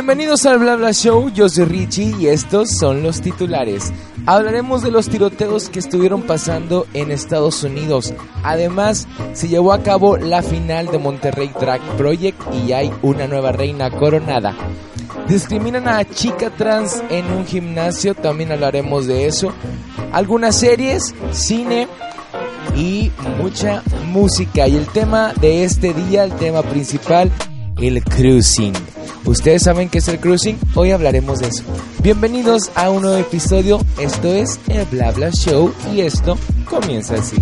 Bienvenidos al Bla Show, yo soy Richie y estos son los titulares. Hablaremos de los tiroteos que estuvieron pasando en Estados Unidos. Además, se llevó a cabo la final de Monterrey Drag Project y hay una nueva reina coronada. Discriminan a chica trans en un gimnasio, también hablaremos de eso. Algunas series, cine y mucha música. Y el tema de este día, el tema principal, el cruising. ¿Ustedes saben qué es el cruising? Hoy hablaremos de eso. Bienvenidos a un nuevo episodio. Esto es el Bla Bla Show y esto comienza así.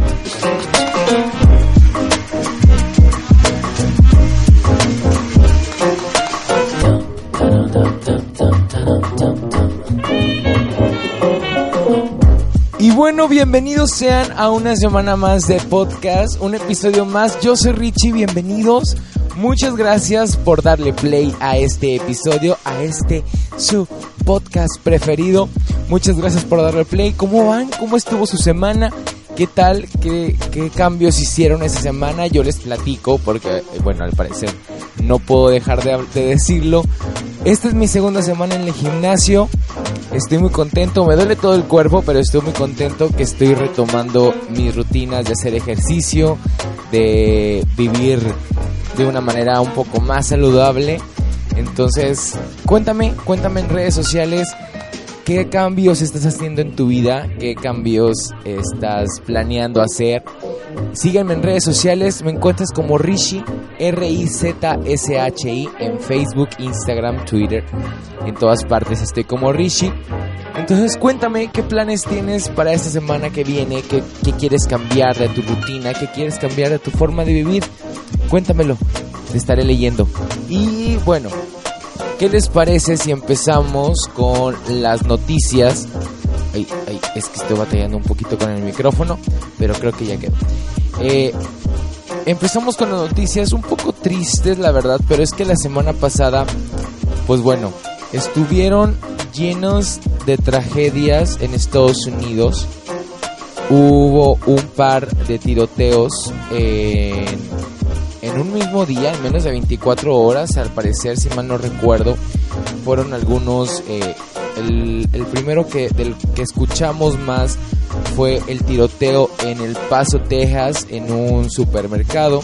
Y bueno, bienvenidos sean a una semana más de podcast, un episodio más. Yo soy Richie, bienvenidos. Muchas gracias por darle play a este episodio, a este su podcast preferido. Muchas gracias por darle play. ¿Cómo van? ¿Cómo estuvo su semana? ¿Qué tal? ¿Qué, qué cambios hicieron esa semana? Yo les platico porque, eh, bueno, al parecer no puedo dejar de, de decirlo. Esta es mi segunda semana en el gimnasio. Estoy muy contento, me duele todo el cuerpo, pero estoy muy contento que estoy retomando mis rutinas de hacer ejercicio, de vivir de una manera un poco más saludable. Entonces, cuéntame, cuéntame en redes sociales qué cambios estás haciendo en tu vida, qué cambios estás planeando hacer. Sígueme en redes sociales, me encuentras como Rishi, R-I-Z-S-H-I, en Facebook, Instagram, Twitter. En todas partes estoy como Rishi. Entonces cuéntame qué planes tienes para esta semana que viene, qué, qué quieres cambiar de tu rutina, qué quieres cambiar de tu forma de vivir. Cuéntamelo, te estaré leyendo. Y bueno, ¿qué les parece si empezamos con las noticias? Ay, ay, es que estoy batallando un poquito con el micrófono, pero creo que ya quedó. Eh, empezamos con las noticias un poco tristes, la verdad, pero es que la semana pasada, pues bueno, estuvieron llenos de tragedias en Estados Unidos. Hubo un par de tiroteos en, en un mismo día, en menos de 24 horas, al parecer, si mal no recuerdo. Fueron algunos... Eh, el, el, primero que, del que escuchamos más fue el tiroteo en El Paso, Texas, en un supermercado.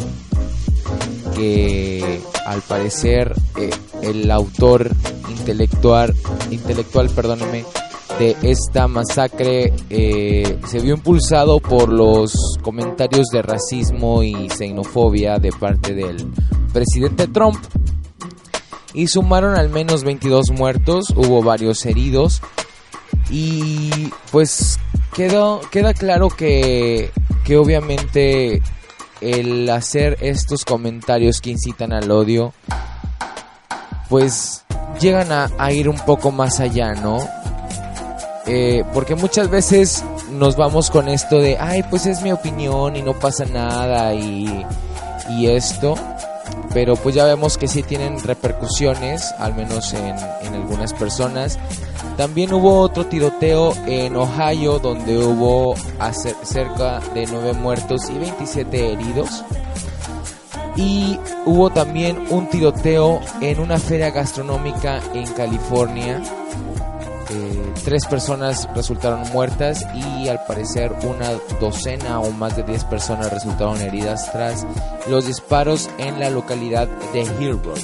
Que al parecer eh, el autor intelectual, intelectual perdóneme, de esta masacre eh, se vio impulsado por los comentarios de racismo y xenofobia de parte del presidente Trump. Y sumaron al menos 22 muertos, hubo varios heridos. Y pues quedó, queda claro que, que obviamente el hacer estos comentarios que incitan al odio, pues llegan a, a ir un poco más allá, ¿no? Eh, porque muchas veces nos vamos con esto de, ay, pues es mi opinión y no pasa nada y, y esto. Pero pues ya vemos que sí tienen repercusiones, al menos en, en algunas personas. También hubo otro tiroteo en Ohio donde hubo cerca de 9 muertos y 27 heridos. Y hubo también un tiroteo en una feria gastronómica en California. Eh, tres personas resultaron muertas y al parecer una docena o más de 10 personas resultaron heridas tras los disparos en la localidad de Hillbrook.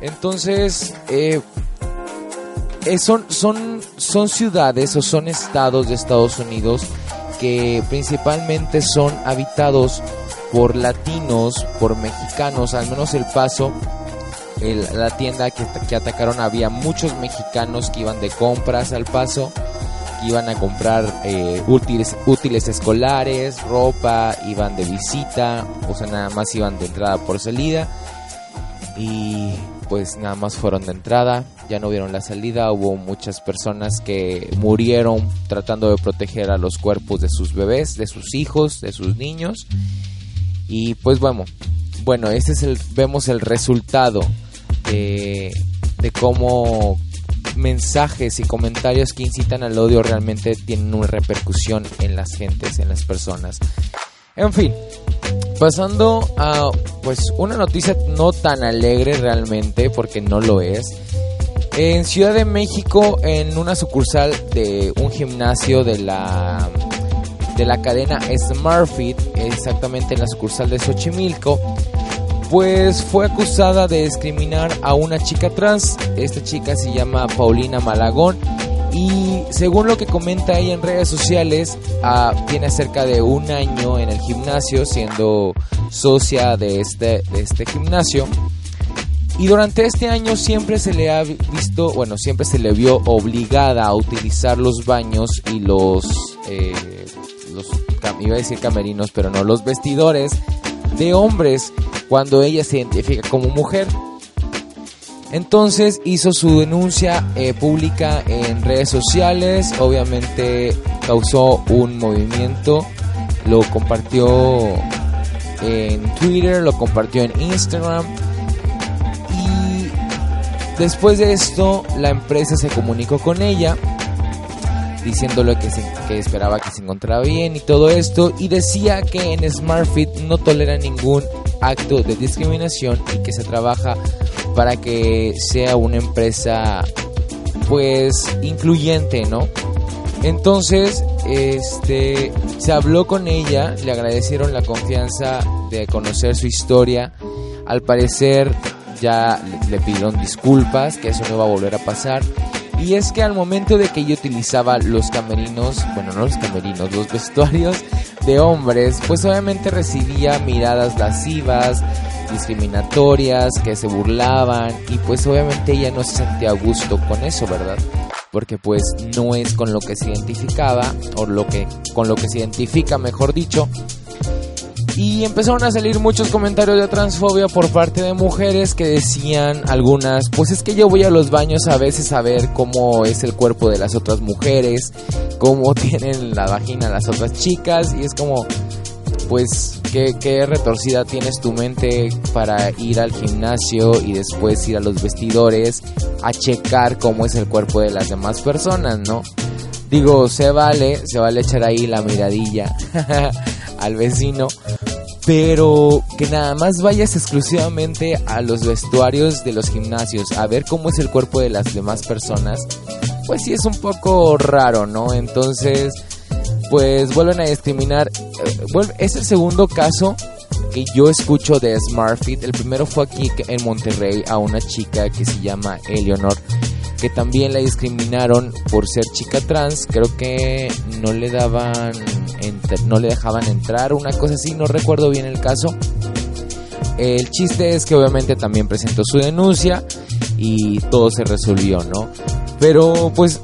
Entonces, eh, eh, son, son, son ciudades o son estados de Estados Unidos que principalmente son habitados por latinos, por mexicanos, al menos El Paso, la tienda que, que, atacaron había muchos mexicanos que iban de compras al Paso, que iban a comprar eh, útiles, útiles escolares, ropa, iban de visita, o sea, nada más iban de entrada por salida. Y pues nada más fueron de entrada, ya no vieron la salida, hubo muchas personas que murieron tratando de proteger a los cuerpos de sus bebés, de sus hijos, de sus niños. Y pues bueno, bueno, este es el, vemos el resultado de, cómo mensajes y comentarios que incitan al odio realmente tienen una repercusión en las gentes, en las personas. En fin, pasando a pues una noticia no tan alegre realmente, porque no lo es. En Ciudad de México, en una sucursal de un gimnasio de la de la cadena SmartFit, exactamente en la sucursal de Xochimilco, pues fue acusada de discriminar a una chica trans. Esta chica se llama Paulina Malagón y según lo que comenta ella en redes sociales, ah, tiene cerca de un año en el gimnasio siendo socia de este, de este gimnasio. Y durante este año siempre se le ha visto, bueno, siempre se le vio obligada a utilizar los baños y los, eh, los iba a decir camerinos, pero no, los vestidores de hombres cuando ella se identifica como mujer. Entonces hizo su denuncia eh, pública en redes sociales, obviamente causó un movimiento, lo compartió en Twitter, lo compartió en Instagram y después de esto la empresa se comunicó con ella diciéndole que, que esperaba que se encontrara bien y todo esto y decía que en SmartFit no tolera ningún acto de discriminación y que se trabaja para que sea una empresa pues incluyente, ¿no? Entonces, este se habló con ella, le agradecieron la confianza de conocer su historia. Al parecer ya le pidieron disculpas, que eso no va a volver a pasar. Y es que al momento de que ella utilizaba los camerinos, bueno, no los camerinos, los vestuarios de hombres, pues obviamente recibía miradas lascivas, discriminatorias, que se burlaban y pues obviamente ella no se sentía a gusto con eso, ¿verdad? Porque pues no es con lo que se identificaba o lo que con lo que se identifica, mejor dicho. Y empezaron a salir muchos comentarios de transfobia por parte de mujeres que decían algunas, pues es que yo voy a los baños a veces a ver cómo es el cuerpo de las otras mujeres, cómo tienen la vagina las otras chicas y es como, pues, ¿qué, retorcida tienes tu mente para ir al gimnasio y después ir a los vestidores a checar cómo es el cuerpo de las demás personas, ¿no? Digo, se vale, se vale echar ahí la miradilla al vecino, pero que nada más vayas exclusivamente a los vestuarios de los gimnasios a ver cómo es el cuerpo de las demás personas, pues sí es un poco raro, ¿no? Entonces, pues vuelven a discriminar. Eh, es el segundo caso que yo escucho de SmartFit. El primero fue aquí en Monterrey a una chica que se llama Eleonor, que también la discriminaron por ser chica trans. Creo que no le daban, no le dejaban entrar, una cosa así, no recuerdo bien el caso. El chiste es que obviamente también presentó su denuncia y todo se resolvió, ¿no? Pero pues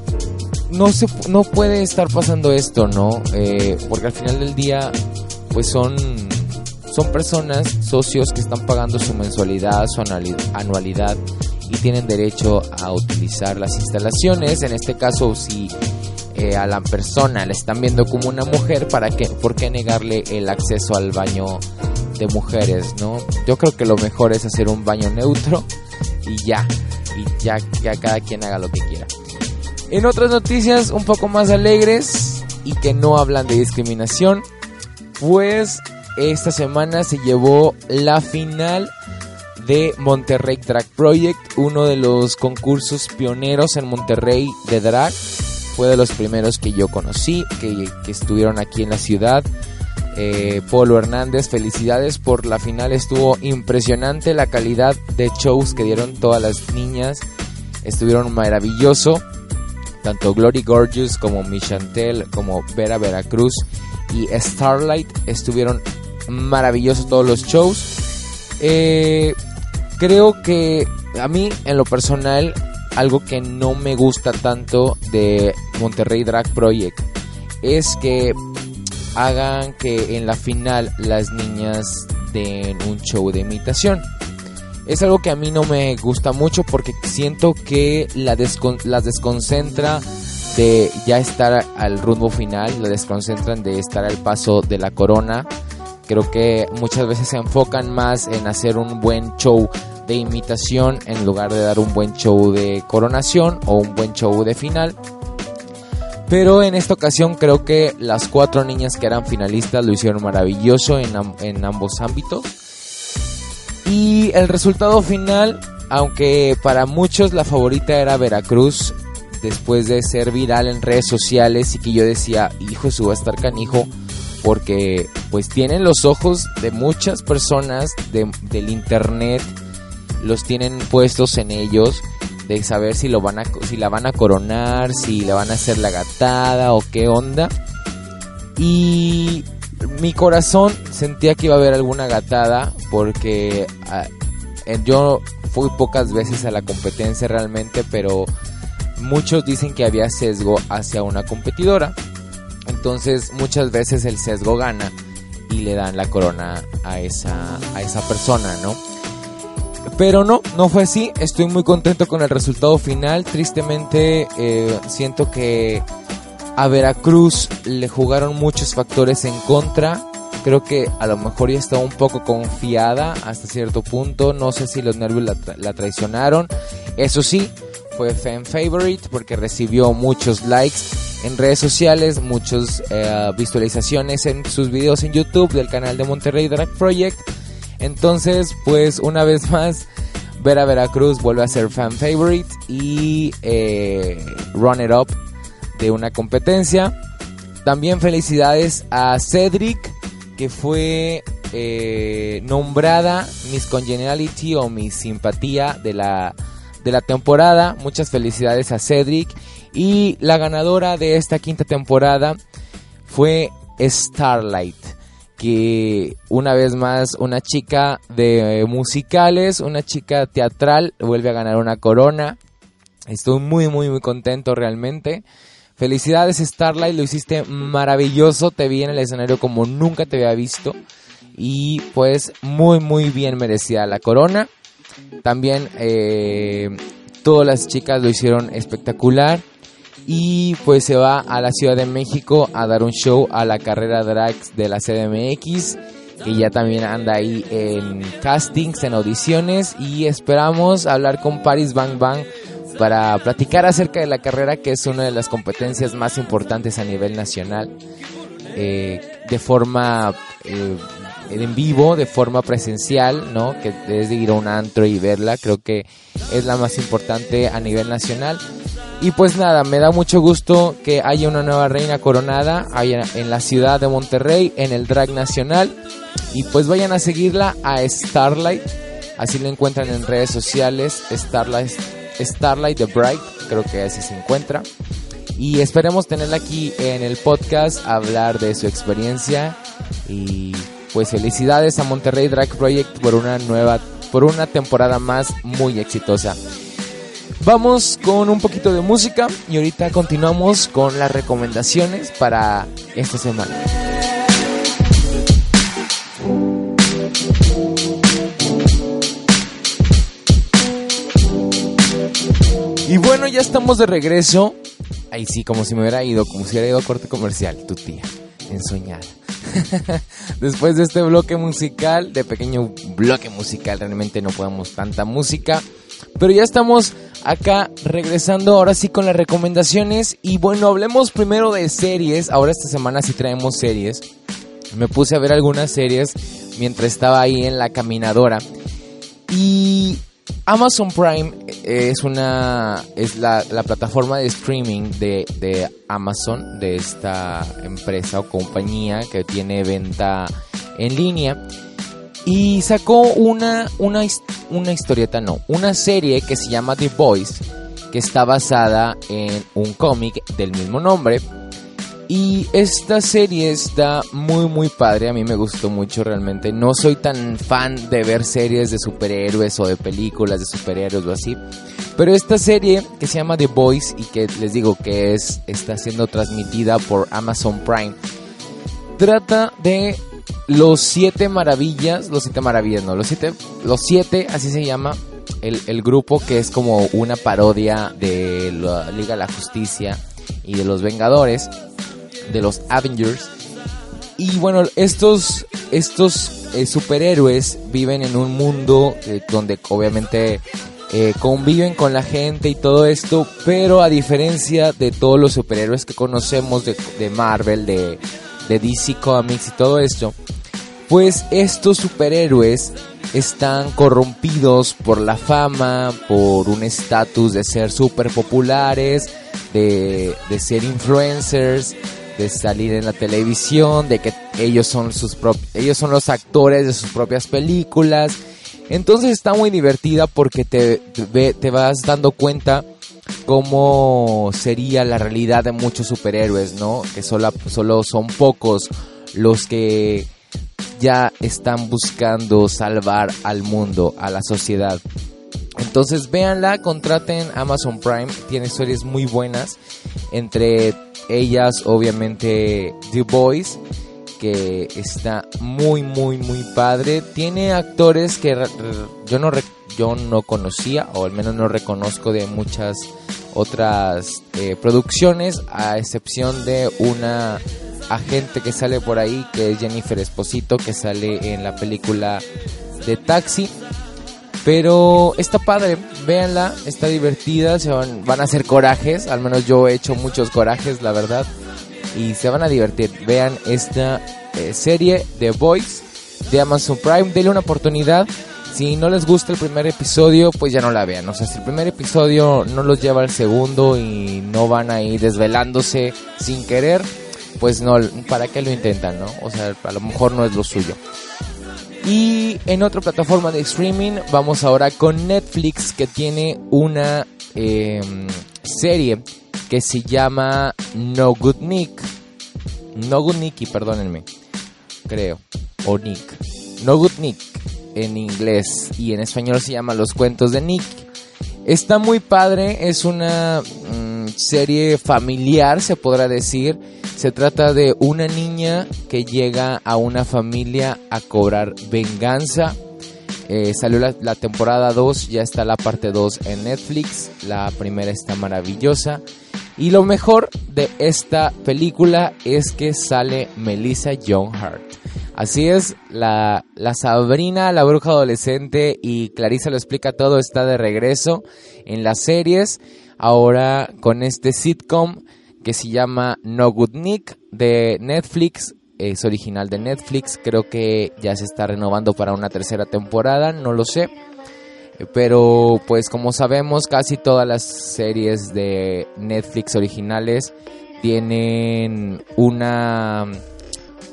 no se no puede estar pasando esto, ¿no? Eh, porque al final del día, pues son son personas, socios que están pagando su mensualidad, su anualidad y tienen derecho a utilizar las instalaciones. En este caso, si eh, a la persona la están viendo como una mujer, ¿para qué? ¿Por qué negarle el acceso al baño de mujeres, no? Yo creo que lo mejor es hacer un baño neutro y ya, y ya, ya cada quien haga lo que quiera. En otras noticias un poco más alegres y que no hablan de discriminación, pues esta semana se llevó la final de Monterrey Drag Project, uno de los concursos pioneros en Monterrey de drag. Fue de los primeros que yo conocí, que, estuvieron aquí en la ciudad. Eh, Polo Hernández, felicidades por la final, estuvo impresionante la calidad de shows que dieron todas las niñas, estuvieron maravilloso tanto Glory Gorgeous como Michantel, como Vera Veracruz y Starlight estuvieron maravillosos todos los shows. Eh, creo que a mí, en lo personal, algo que no me gusta tanto de Monterrey Drag Project es que hagan que en la final las niñas den un show de imitación. Es algo que a mí no me gusta mucho porque siento que la las desconcentra de ya estar al rumbo final, la desconcentran de estar al paso de la corona. Creo que muchas veces se enfocan más en hacer un buen show de imitación en lugar de dar un buen show de coronación o un buen show de final. Pero en esta ocasión creo que las cuatro niñas que eran finalistas lo hicieron maravilloso en, en ambos ámbitos. Y el resultado final, aunque para muchos la favorita era Veracruz, después de ser viral en redes sociales y que yo decía, hijo, eso va a estar canijo, porque pues tienen los ojos de muchas personas del internet, los tienen puestos en ellos, de saber si, lo van a, si la van a coronar, si le van a hacer la gatada o qué onda. Y mi corazón sentía que iba a haber alguna gatada porque ah, yo fui pocas veces a la competencia realmente, pero muchos dicen que había sesgo hacia una competidora. Entonces muchas veces el sesgo gana y le dan la corona a esa, a esa persona, ¿no? Pero no, no fue así. Estoy muy contento con el resultado final. Tristemente eh, siento que a Veracruz le jugaron muchos factores en contra. Creo que a lo mejor ya estaba un poco confiada hasta cierto punto. No sé si los nervios la, traicionaron. Eso sí, fue fan favorite porque recibió muchos likes en redes sociales, muchas eh, visualizaciones en sus videos en YouTube del canal de Monterrey Drag Project. Entonces, pues una vez más, Vera Veracruz vuelve a ser fan favorite y eh, runner up de una competencia. También felicidades a Cedric, que fue eh, nombrada Miss Congeniality o Miss Simpatía de la, de la temporada. Muchas felicidades a Cedric. Y la ganadora de esta quinta temporada fue Starlight que una vez más una chica de musicales, una chica teatral vuelve a ganar una corona. Estoy muy muy muy contento realmente. Felicidades Starlight, lo hiciste maravilloso, te vi en el escenario como nunca te había visto y pues muy muy bien merecida la corona. También eh, todas las chicas lo hicieron espectacular y pues se va a la Ciudad de México a dar un show a la carrera drag de la CDMX que ya también anda ahí en castings, en audiciones y esperamos hablar con Paris Bang Bang para platicar acerca de la carrera que es una de las competencias más importantes a nivel nacional eh, de forma eh, en vivo, de forma presencial, ¿no? Que desde ir a un antro y verla, creo que es la más importante a nivel nacional. Y pues nada, me da mucho gusto que haya una nueva reina coronada en la ciudad de Monterrey, en el Drag Nacional. Y pues vayan a seguirla a Starlight. Así lo encuentran en redes sociales. Starlight, Starlight The Bright, creo que así se encuentra. Y esperemos tenerla aquí en el podcast, hablar de su experiencia. Y pues felicidades a Monterrey Drag Project por una nueva, por una temporada más muy exitosa. Vamos con un poquito de música y ahorita continuamos con las recomendaciones para esta semana. Y bueno, ya estamos de regreso. Ahí sí, como si me hubiera ido, como si hubiera ido a corte comercial, tu tía, ensoñada. Después de este bloque musical, de pequeño bloque musical, realmente no podemos tanta música. Pero ya estamos acá regresando ahora sí con las recomendaciones. Y bueno, hablemos primero de series. Ahora esta semana sí traemos series. Me puse a ver algunas series mientras estaba ahí en la caminadora. Y Amazon Prime es una es la, plataforma de streaming de, de, Amazon, de esta empresa o compañía que tiene venta en línea. Y sacó una, una, una historieta, no, una serie que se llama The Boys, que está basada en un cómic del mismo nombre. Y esta serie está muy muy padre, a mí me gustó mucho realmente. No soy tan fan de ver series de superhéroes o de películas de superhéroes o así. Pero esta serie que se llama The Boys y que les digo que es está siendo transmitida por Amazon Prime trata de los siete maravillas, los siete maravillas, no, los siete, los siete, así se llama el, grupo que es como una parodia de la Liga de la Justicia y de los Vengadores, de los Avengers. Y bueno, estos, estos eh, superhéroes viven en un mundo eh, donde obviamente eh, conviven con la gente y todo esto, pero a diferencia de todos los superhéroes que conocemos de, Marvel, de, de DC Comics y todo esto, pues estos superhéroes están corrompidos por la fama, por un estatus de ser super populares, de, de, ser influencers, de salir en la televisión, de que ellos son sus ellos son los actores de sus propias películas. Entonces está muy divertida porque te, te, vas dando cuenta cómo sería la realidad de muchos superhéroes, ¿no? Que solo, solo son pocos los que ya están buscando salvar al mundo, a la sociedad. Entonces véanla, contraten Amazon Prime, tiene historias muy buenas, entre ellas obviamente The Boys, que está muy muy muy padre, tiene actores que yo no yo no conocía o al menos no reconozco de muchas otras eh, producciones a excepción de una agente que sale por ahí, que es Jennifer Esposito, que sale en la película de Taxi. Pero está padre, véanla, está divertida, se van, a hacer corajes, al menos yo he hecho muchos corajes, la verdad, y se van a divertir. Vean esta eh, serie de Voice de Amazon Prime, denle una oportunidad. Si no les gusta el primer episodio, pues ya no la vean. O sea, si el primer episodio no los lleva al segundo y no van a ir desvelándose sin querer, pues no, ¿para qué lo intentan, no? O sea, a lo mejor no es lo suyo. Y en otra plataforma de streaming vamos ahora con Netflix que tiene una em, serie que se llama No Good Nick. No Good Nicky, perdónenme. Creo. O Nick. No Good Nick en inglés y en español se llama Los Cuentos de Nick. Está muy padre, es una mm, serie familiar, se podrá decir se trata de una niña que llega a una familia a cobrar venganza. Eh, salió la, temporada 2, ya está la parte 2 en Netflix. La primera está maravillosa. Y lo mejor de esta película es que sale Melissa John Hart. Así es, la, la Sabrina, la bruja adolescente y Clarissa lo explica todo, está de regreso en las series. Ahora con este sitcom que se llama No Good Nick de Netflix. Es original de Netflix. Creo que ya se está renovando para una tercera temporada. No lo sé. Pero pues como sabemos casi todas las series de Netflix originales tienen una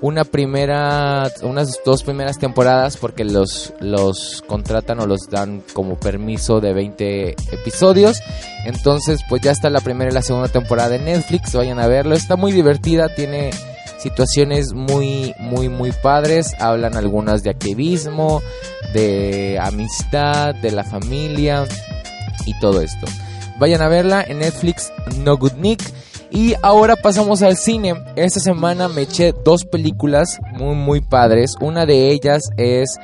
una primera, unas dos primeras temporadas porque los, los contratan o los dan como permiso de 20 episodios. Entonces, pues ya está la primera y la segunda temporada de Netflix, vayan a verlo. Está muy divertida, tiene situaciones muy, muy, muy padres. Hablan algunas de activismo, de amistad, de la familia y todo esto. Vayan a verla en Netflix, No Good Nick. Y ahora pasamos al cine. Esta semana me eché dos películas muy muy padres. Una de ellas es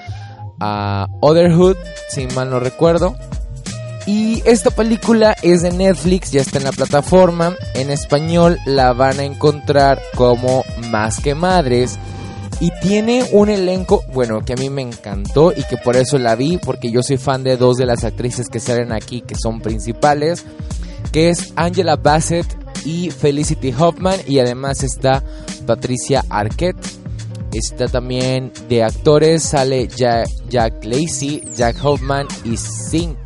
uh, Otherhood, si mal no recuerdo. Y esta película es de Netflix, ya está en la plataforma. En español la van a encontrar como Más que Madres. Y tiene un elenco, bueno, que a mí me encantó y que por eso la vi, porque yo soy fan de dos de las actrices que salen aquí, que son principales, que es Angela Bassett y Felicity Hoffman y además está Patricia Arquette. Está también de actores, sale Jack, Lacey, Jack Hoffman y Cinq,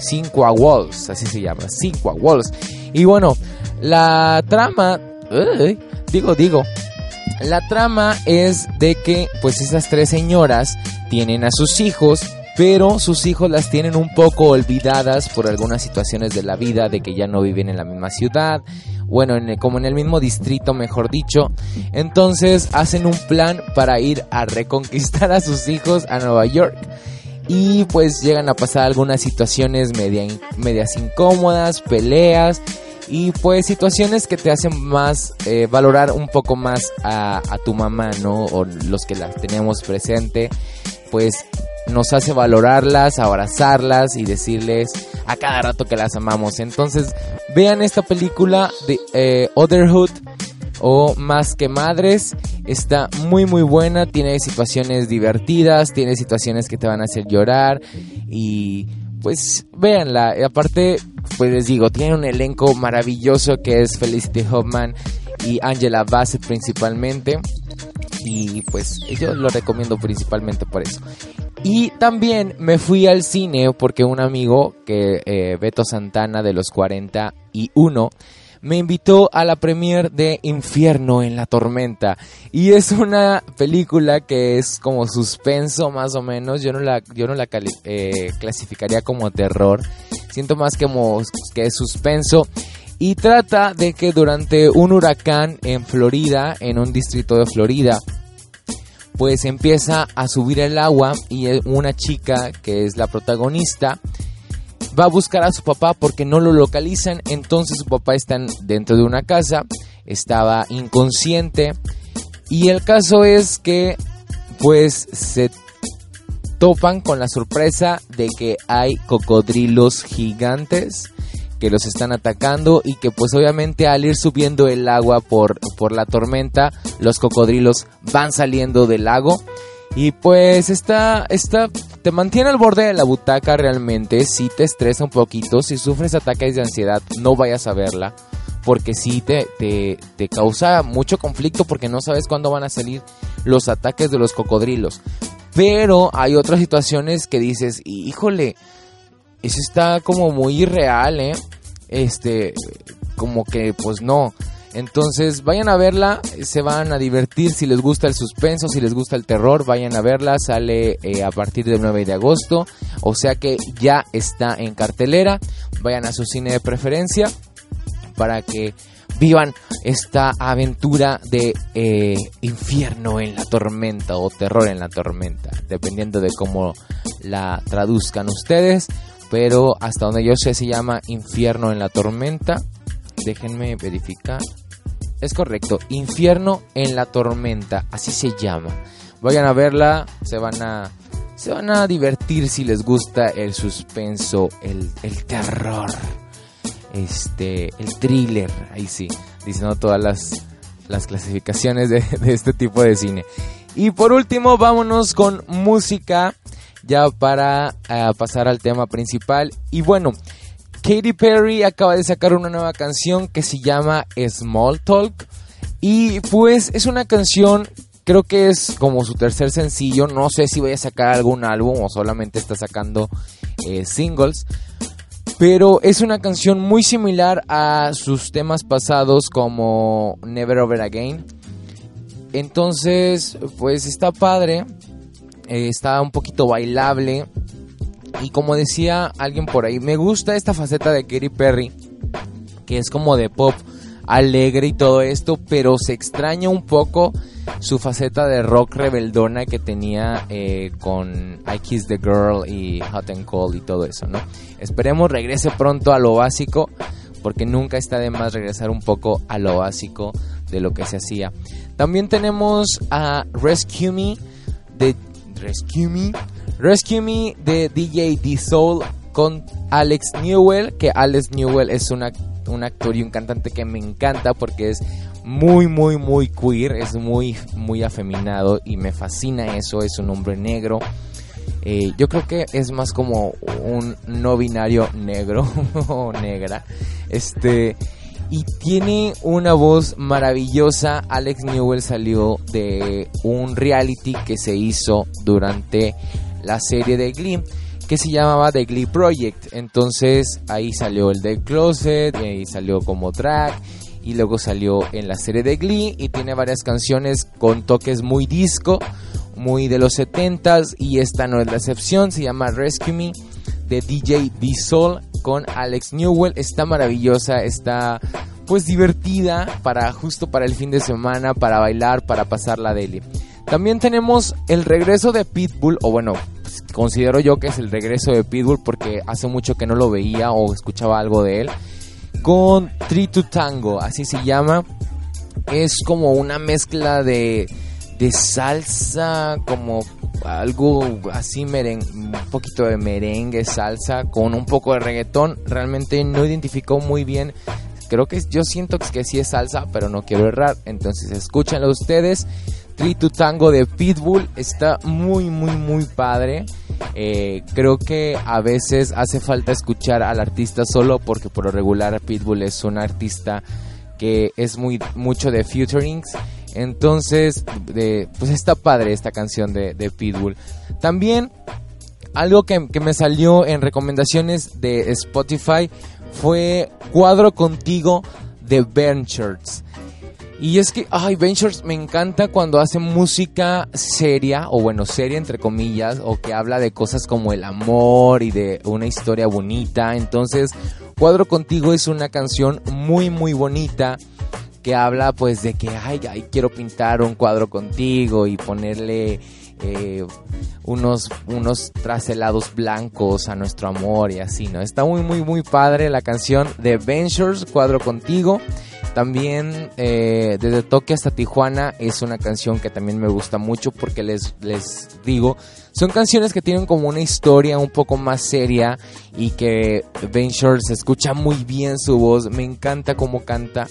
Cinqua Walls, así se llama, Cinqua Walls. Y bueno, la trama, digo, digo, la trama es de que pues esas tres señoras tienen a sus hijos pero sus hijos las tienen un poco olvidadas por algunas situaciones de la vida, de que ya no viven en la misma ciudad, bueno, como en el mismo distrito, mejor dicho. Entonces hacen un plan para ir a reconquistar a sus hijos a Nueva York. Y pues llegan a pasar algunas situaciones media, medias incómodas, peleas y pues situaciones que te hacen más eh, valorar un poco más a, tu mamá, ¿no? O los que las tenemos presente, pues nos hace valorarlas, abrazarlas y decirles a cada rato que las amamos. Entonces, vean esta película de eh, Otherhood o Más que Madres. Está muy muy buena, tiene situaciones divertidas, tiene situaciones que te van a hacer llorar y pues véanla. Aparte, pues les digo, tiene un elenco maravilloso que es Felicity Hoffman y Angela Bassett principalmente. Y pues yo lo recomiendo principalmente por eso. Y también me fui al cine porque un amigo, que eh, Beto Santana de los 41, me invitó a la premiere de Infierno en la Tormenta. Y es una película que es como suspenso más o menos. Yo no la, yo no la eh, clasificaría como terror. Siento más como que es suspenso. Y trata de que durante un huracán en Florida, en un distrito de Florida, pues empieza a subir el agua y una chica que es la protagonista va a buscar a su papá porque no lo localizan, entonces su papá está dentro de una casa, estaba inconsciente. Y el caso es que pues se topan con la sorpresa de que hay cocodrilos gigantes que los están atacando y que pues obviamente al ir subiendo el agua por, por la tormenta, los cocodrilos van saliendo del lago. Y pues está, está, te mantiene al borde de la butaca realmente, si te estresa un poquito, si sufres ataques de ansiedad, no vayas a verla, porque sí te, te, te causa mucho conflicto porque no sabes cuándo van a salir los ataques de los cocodrilos. Pero hay otras situaciones que dices, híjole, eso está como muy irreal, ¿eh? Este, como que pues no. Entonces vayan a verla, se van a divertir. Si les gusta el suspenso, si les gusta el terror, vayan a verla, sale eh, a partir del 9 de agosto, o sea que ya está en cartelera, vayan a su cine de preferencia para que vivan esta aventura de eh, infierno en la tormenta o terror en la tormenta, dependiendo de cómo la traduzcan ustedes pero hasta donde yo sé se llama Infierno en la Tormenta. Déjenme verificar. Es correcto, Infierno en la Tormenta, así se llama. Vayan a verla, se van a se van a divertir si les gusta el suspenso, el, terror, este, el thriller, ahí sí, diciendo todas las, las clasificaciones de, de este tipo de cine. Y por último, vámonos con música ya para eh, pasar al tema principal. Y bueno, Katy Perry acaba de sacar una nueva canción que se llama Small Talk. Y pues es una canción, creo que es como su tercer sencillo. No sé si voy a sacar algún álbum o solamente está sacando eh, singles. Pero es una canción muy similar a sus temas pasados como Never Over Again. Entonces, pues está padre. Eh, está un poquito bailable. Y como decía alguien por ahí, me gusta esta faceta de Katy Perry, que es como de pop alegre y todo esto, pero se extraña un poco su faceta de rock rebeldona que tenía eh, con I Kiss the Girl y Hot and Cold y todo eso, ¿no? Esperemos regrese pronto a lo básico, porque nunca está de más regresar un poco a lo básico de lo que se hacía. También tenemos a Rescue Me de Rescue Me. Rescue Me de DJ D-Soul con Alex Newell, que Alex Newell es un actor y un cantante que me encanta porque es muy, muy, muy queer, es muy, muy afeminado y me fascina eso, es un hombre negro. Eh, yo creo que es más como un no binario negro o negra. Este y tiene una voz maravillosa. Alex Newell salió de un reality que se hizo durante la serie de Glee que se llamaba The Glee Project. Entonces ahí salió el The Closet, y ahí salió como drag y luego salió en la serie de Glee y tiene varias canciones con toques muy disco, muy de los 70s y esta no es la excepción, se llama Rescue Me de DJ D-Soul con Alex Newell. Está maravillosa, está pues divertida para justo para el fin de semana, para bailar, para pasar la deli. También tenemos el regreso de Pitbull, o bueno, considero yo que es el regreso de Pitbull porque hace mucho que no lo veía o escuchaba algo de él. Con Tritu Tango, así se llama. Es como una mezcla de, de salsa, como algo así merengue, un poquito de merengue, salsa, con un poco de reggaetón. Realmente no identificó muy bien creo que yo siento que sí es salsa, pero no quiero errar. Entonces escúchenlo ustedes. Tritu Tango de Pitbull está muy, muy, muy padre. Eh, creo que a veces hace falta escuchar al artista solo porque por lo regular Pitbull es un artista que es muy mucho de futurings. Entonces, pues está padre esta canción de, Pitbull. También algo que, que, me salió en recomendaciones de Spotify fue Cuadro Contigo de Ventures. Y es que, ay, Ventures me encanta cuando hace música seria, o bueno, seria entre comillas, o que habla de cosas como el amor y de una historia bonita. Entonces, Cuadro Contigo es una canción muy, muy bonita que habla pues de que, ay, ay quiero pintar un cuadro contigo y ponerle eh, unos, unos blancos a nuestro amor y así, ¿no? Está muy, muy, muy padre la canción de Ventures, Cuadro Contigo. También eh, desde Tokio hasta Tijuana es una canción que también me gusta mucho porque les, les digo, son canciones que tienen como una historia un poco más seria y que Ventures escucha muy bien su voz, me encanta cómo canta.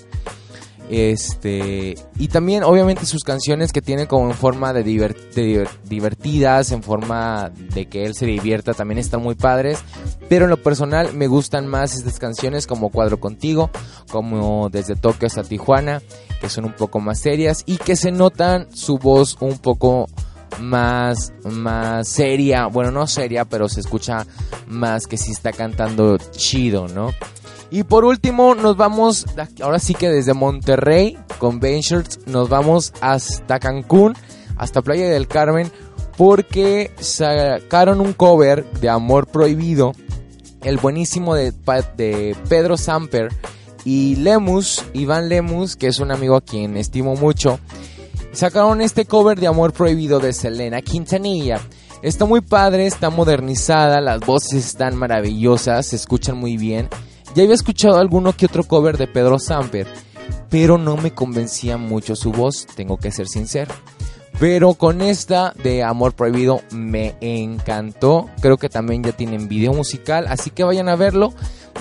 Este, y también obviamente sus canciones que tienen como en forma de, divertidas, en forma de que él se divierta, también están muy padres. Pero en lo personal me gustan más estas canciones como Cuadro Contigo, como Desde Tokio hasta Tijuana, que son un poco más serias y que se notan su voz un poco más, más seria, bueno no seria, pero se escucha más que si está cantando chido, ¿no? Y por último, nos vamos, ahora sí que desde Monterrey, con Ventures, nos vamos hasta Cancún, hasta Playa del Carmen, porque sacaron un cover de Amor Prohibido, el buenísimo de, Pedro Samper y Lemus, Iván Lemus, que es un amigo a quien estimo mucho, sacaron este cover de Amor Prohibido de Selena Quintanilla. Está muy padre, está modernizada, las voces están maravillosas, se escuchan muy bien. Ya había escuchado alguno que otro cover de Pedro Samper, pero no me convencía mucho su voz, tengo que ser sincero. Pero con esta de Amor Prohibido me encantó. Creo que también ya tienen video musical, así que vayan a verlo,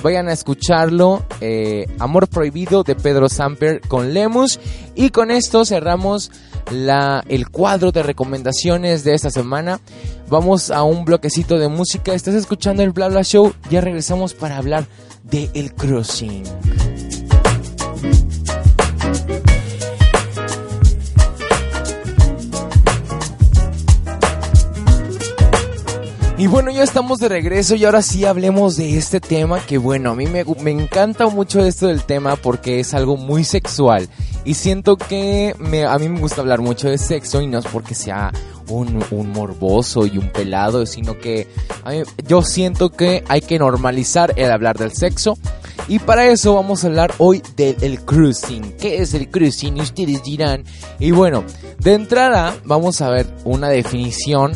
vayan a escucharlo. Eh, Amor Prohibido de Pedro Samper con Lemus. Y con esto cerramos la, el cuadro de recomendaciones de esta semana. Vamos a un bloquecito de música. Estás escuchando el Bla Bla Show. Ya regresamos para hablar de El Crossing. Y bueno, ya estamos de regreso y ahora sí hablemos de este tema que bueno, a mí me, me, encanta mucho esto del tema porque es algo muy sexual y siento que me, a mí me gusta hablar mucho de sexo y no es porque sea un, un morboso y un pelado, sino que yo siento que hay que normalizar el hablar del sexo. Y para eso vamos a hablar hoy del cruising. ¿Qué es el cruising? Ustedes dirán. Y bueno, de entrada vamos a ver una definición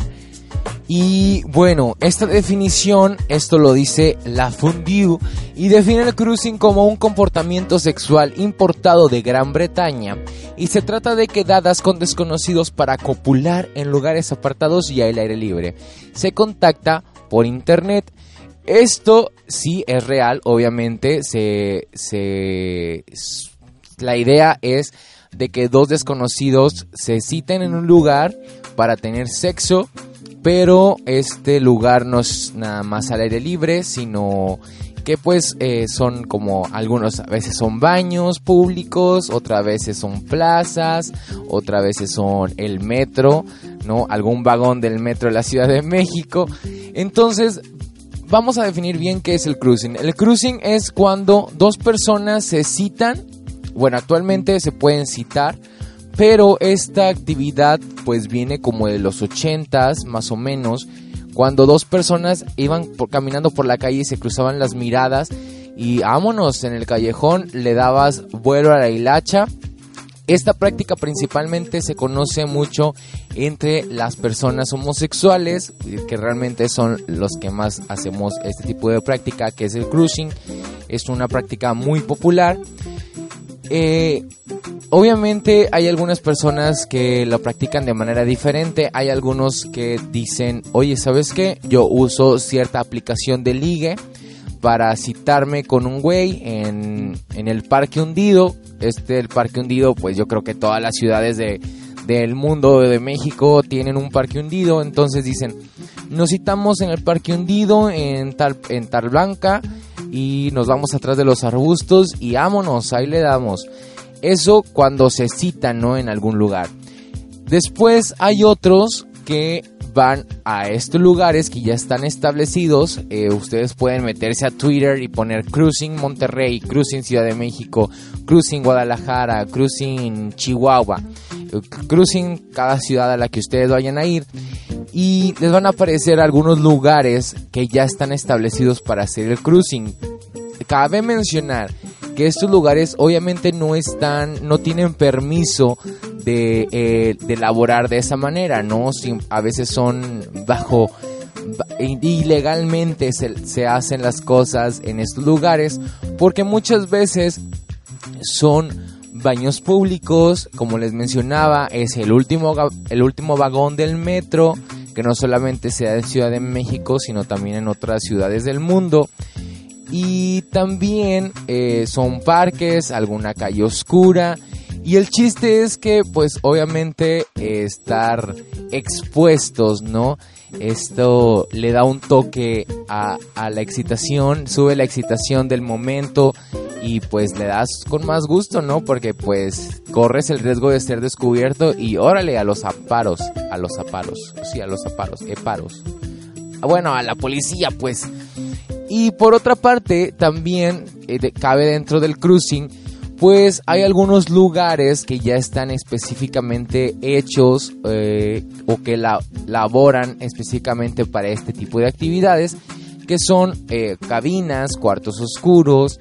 y bueno, esta definición, esto lo dice la Fondue y define el cruising como un comportamiento sexual importado de Gran Bretaña y se trata de quedadas con desconocidos para copular en lugares apartados y al aire libre. Se contacta por internet. Esto sí es real, obviamente, se, se, la idea es de que dos desconocidos se citen en un lugar para tener sexo pero este lugar no es nada más al aire libre, sino que pues eh, son como algunos a veces son baños públicos, otras veces son plazas, otras veces son el metro, ¿no? Algún vagón del metro de la Ciudad de México. Entonces, vamos a definir bien qué es el cruising. El cruising es cuando dos personas se citan, bueno, actualmente se pueden citar, pero esta actividad pues viene como de los 80s más o menos, cuando dos personas iban caminando por la calle y se cruzaban las miradas y vámonos en el callejón, le dabas vuelo a la hilacha. Esta práctica principalmente se conoce mucho entre las personas homosexuales, que realmente son los que más hacemos este tipo de práctica, que es el cruising. Es una práctica muy popular. Eh, obviamente hay algunas personas que lo practican de manera diferente. Hay algunos que dicen, oye, ¿sabes qué? Yo uso cierta aplicación de ligue para citarme con un güey en, en el Parque Hundido. Este, el Parque Hundido, pues yo creo que todas las ciudades de, del mundo de México tienen un parque hundido. Entonces dicen, nos citamos en el parque hundido en tal, en tal blanca y nos vamos atrás de los arbustos y vámonos, ahí le damos. Eso cuando se citan, ¿no? En algún lugar. Después hay otros que van a estos lugares que ya están establecidos. Eh, ustedes pueden meterse a Twitter y poner Cruising Monterrey, Cruising Ciudad de México, Cruising Guadalajara, Cruising Chihuahua, eh, Cruising cada ciudad a la que ustedes vayan a ir. Y les van a aparecer algunos lugares que ya están establecidos para hacer el cruising. Cabe mencionar que estos lugares obviamente no están, no tienen permiso de, eh, de elaborar de esa manera, ¿no? a veces son bajo ilegalmente se, se, hacen las cosas en estos lugares porque muchas veces son baños públicos, como les mencionaba, es el último, el último vagón del metro, que no solamente sea en Ciudad de México, sino también en otras ciudades del mundo. Y también eh, son parques, alguna calle oscura. Y el chiste es que, pues obviamente, estar expuestos, ¿no? Esto le da un toque a, la excitación, sube la excitación del momento y pues le das con más gusto, ¿no? Porque pues corres el riesgo de ser descubierto y órale a los aparos, a los aparos, sí, a los aparos, eparos. Bueno, a la policía, pues. Y por otra parte, también eh, cabe dentro del cruising, pues hay algunos lugares que ya están específicamente hechos eh, o que la, laboran específicamente para este tipo de actividades, que son eh, cabinas, cuartos oscuros,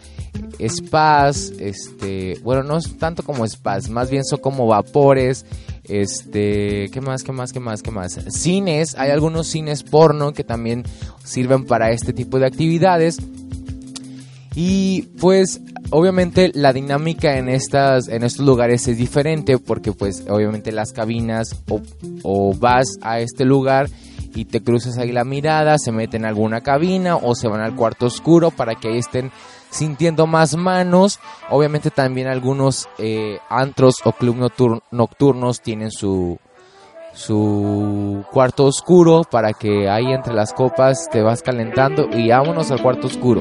spas, este, bueno, no tanto como spas, más bien son como vapores, este, ¿qué más, qué más, qué más, qué más? Cines, hay algunos cines porno que también sirven para este tipo de actividades. Y pues obviamente la dinámica en estas en estos lugares es diferente porque pues obviamente las cabinas o, vas a este lugar y te cruzas ahí la mirada, se meten en alguna cabina o se van al cuarto oscuro para que ahí estén sintiendo más manos. Obviamente también algunos eh, antros o club nocturnos tienen su, su cuarto oscuro para que ahí entre las copas te vas calentando y vámonos al cuarto oscuro.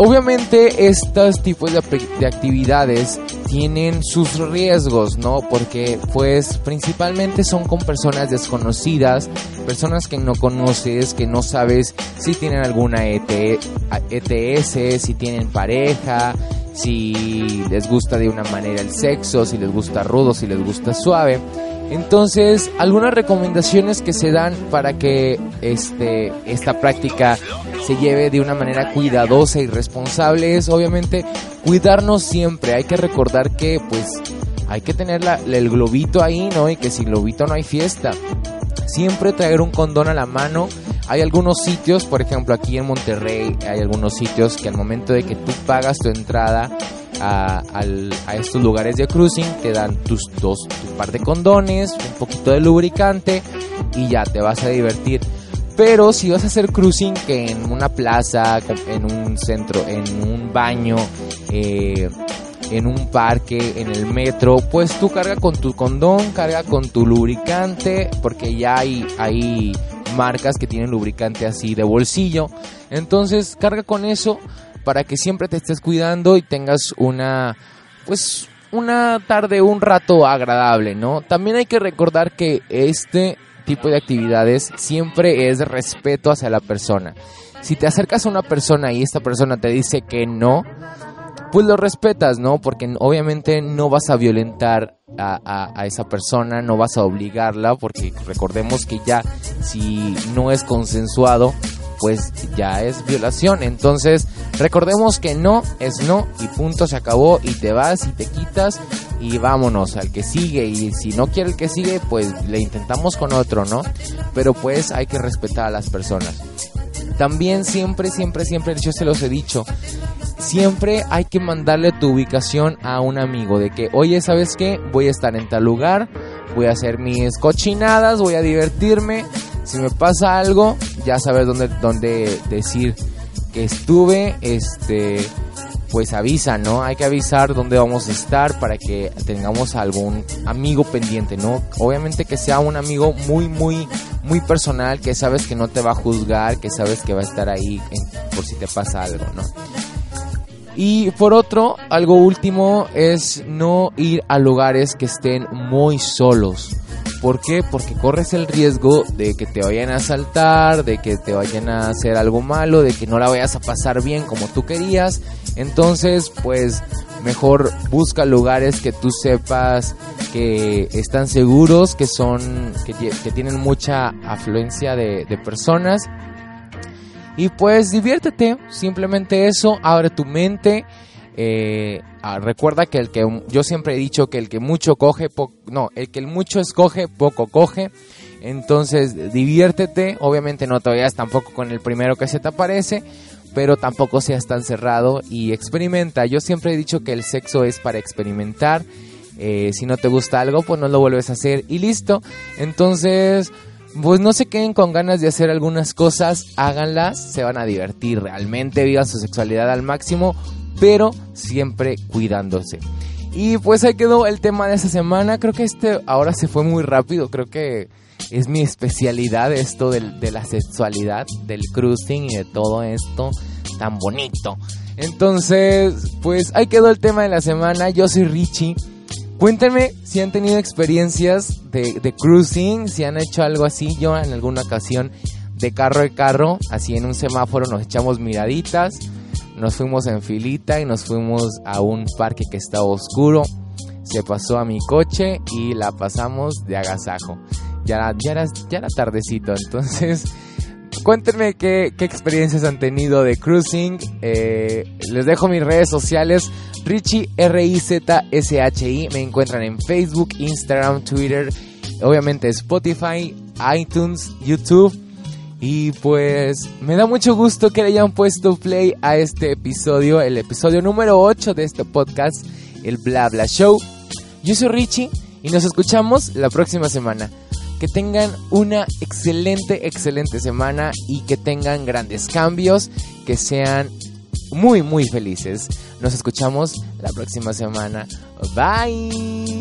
Obviamente estos tipos de, de, actividades tienen sus riesgos, ¿no? Porque pues principalmente son con personas desconocidas, personas que no conoces, que no sabes si tienen alguna ETS, e si tienen pareja, si les gusta de una manera el sexo, si les gusta rudo, si les gusta suave. Entonces, algunas recomendaciones que se dan para que este, esta práctica se lleve de una manera cuidadosa y responsable es obviamente cuidarnos siempre. Hay que recordar que pues hay que tener el globito ahí, ¿no? Y que sin globito no hay fiesta. Siempre traer un condón a la mano. Hay algunos sitios, por ejemplo aquí en Monterrey, hay algunos sitios que al momento de que tú pagas tu entrada a, estos lugares de cruising, te dan tus dos, tu par de condones, un poquito de lubricante y ya te vas a divertir. Pero si vas a hacer cruising que en una plaza, en un centro, en un baño, eh, en un parque, en el metro, pues tú carga con tu condón, carga con tu lubricante, porque ya hay, hay marcas que tienen lubricante así de bolsillo. Entonces carga con eso para que siempre te estés cuidando y tengas una, pues, una tarde, un rato agradable, ¿no? También hay que recordar que este tipo de actividades siempre es respeto hacia la persona. Si te acercas a una persona y esta persona te dice que no, pues lo respetas, ¿no? Porque obviamente no vas a violentar a, a, esa persona, no vas a obligarla, porque recordemos que ya si no es consensuado, pues ya es violación. Entonces, recordemos que no es no y punto, se acabó y te vas y te quitas y vámonos al que sigue y si no quiere el que sigue, pues le intentamos con otro, ¿no? Pero pues hay que respetar a las personas. También siempre, siempre, siempre, yo se los he dicho, siempre hay que mandarle tu ubicación a un amigo de que, oye, ¿sabes qué? Voy a estar en tal lugar, voy a hacer mis cochinadas, voy a divertirme. Si me pasa algo, ya sabes dónde, dónde decir que estuve, este, pues avisa, ¿no? Hay que avisar dónde vamos a estar para que tengamos algún amigo pendiente, ¿no? Obviamente que sea un amigo muy, muy, muy personal, que sabes que no te va a juzgar, que sabes que va a estar ahí por si te pasa algo, ¿no? Y por otro, algo último es no ir a lugares que estén muy solos. ¿Por qué? Porque corres el riesgo de que te vayan a asaltar, de que te vayan a hacer algo malo, de que no la vayas a pasar bien como tú querías. Entonces, pues mejor busca lugares que tú sepas que están seguros, que son, que, tienen mucha afluencia de, de personas. Y pues diviértete, simplemente eso, abre tu mente. Eh, ah, recuerda que el que yo siempre he dicho que el que mucho coge, no, el que el mucho escoge, poco coge. Entonces diviértete, obviamente no te vayas tampoco con el primero que se te aparece, pero tampoco seas tan cerrado y experimenta. Yo siempre he dicho que el sexo es para experimentar. Eh, si no te gusta algo, pues no lo vuelves a hacer y listo. Entonces, pues no se queden con ganas de hacer algunas cosas, háganlas, se van a divertir realmente, vivan su sexualidad al máximo pero siempre cuidándose. Y pues ahí quedó el tema de esta semana. Creo que este ahora se fue muy rápido. Creo que es mi especialidad esto de la sexualidad, del cruising y de todo esto tan bonito. Entonces, pues ahí quedó el tema de la semana. Yo soy Richie. Cuéntenme si han tenido experiencias de, cruising, si han hecho algo así. Yo en alguna ocasión de carro de carro, así en un semáforo nos echamos miraditas nos fuimos en filita y nos fuimos a un parque que estaba oscuro. Se pasó a mi coche y la pasamos de agasajo. Ya, ya, era, ya era tardecito, entonces cuéntenme qué, experiencias han tenido de cruising. Eh, les dejo mis redes sociales. Richie R-I-Z-S-H-I. Me encuentran en Facebook, Instagram, Twitter, obviamente Spotify, iTunes, YouTube. Y pues me da mucho gusto que le hayan puesto play a este episodio, el episodio número 8 de este podcast, el Bla Bla Show. Yo soy Richie y nos escuchamos la próxima semana. Que tengan una excelente, excelente semana y que tengan grandes cambios, que sean muy, muy felices. Nos escuchamos la próxima semana. Bye.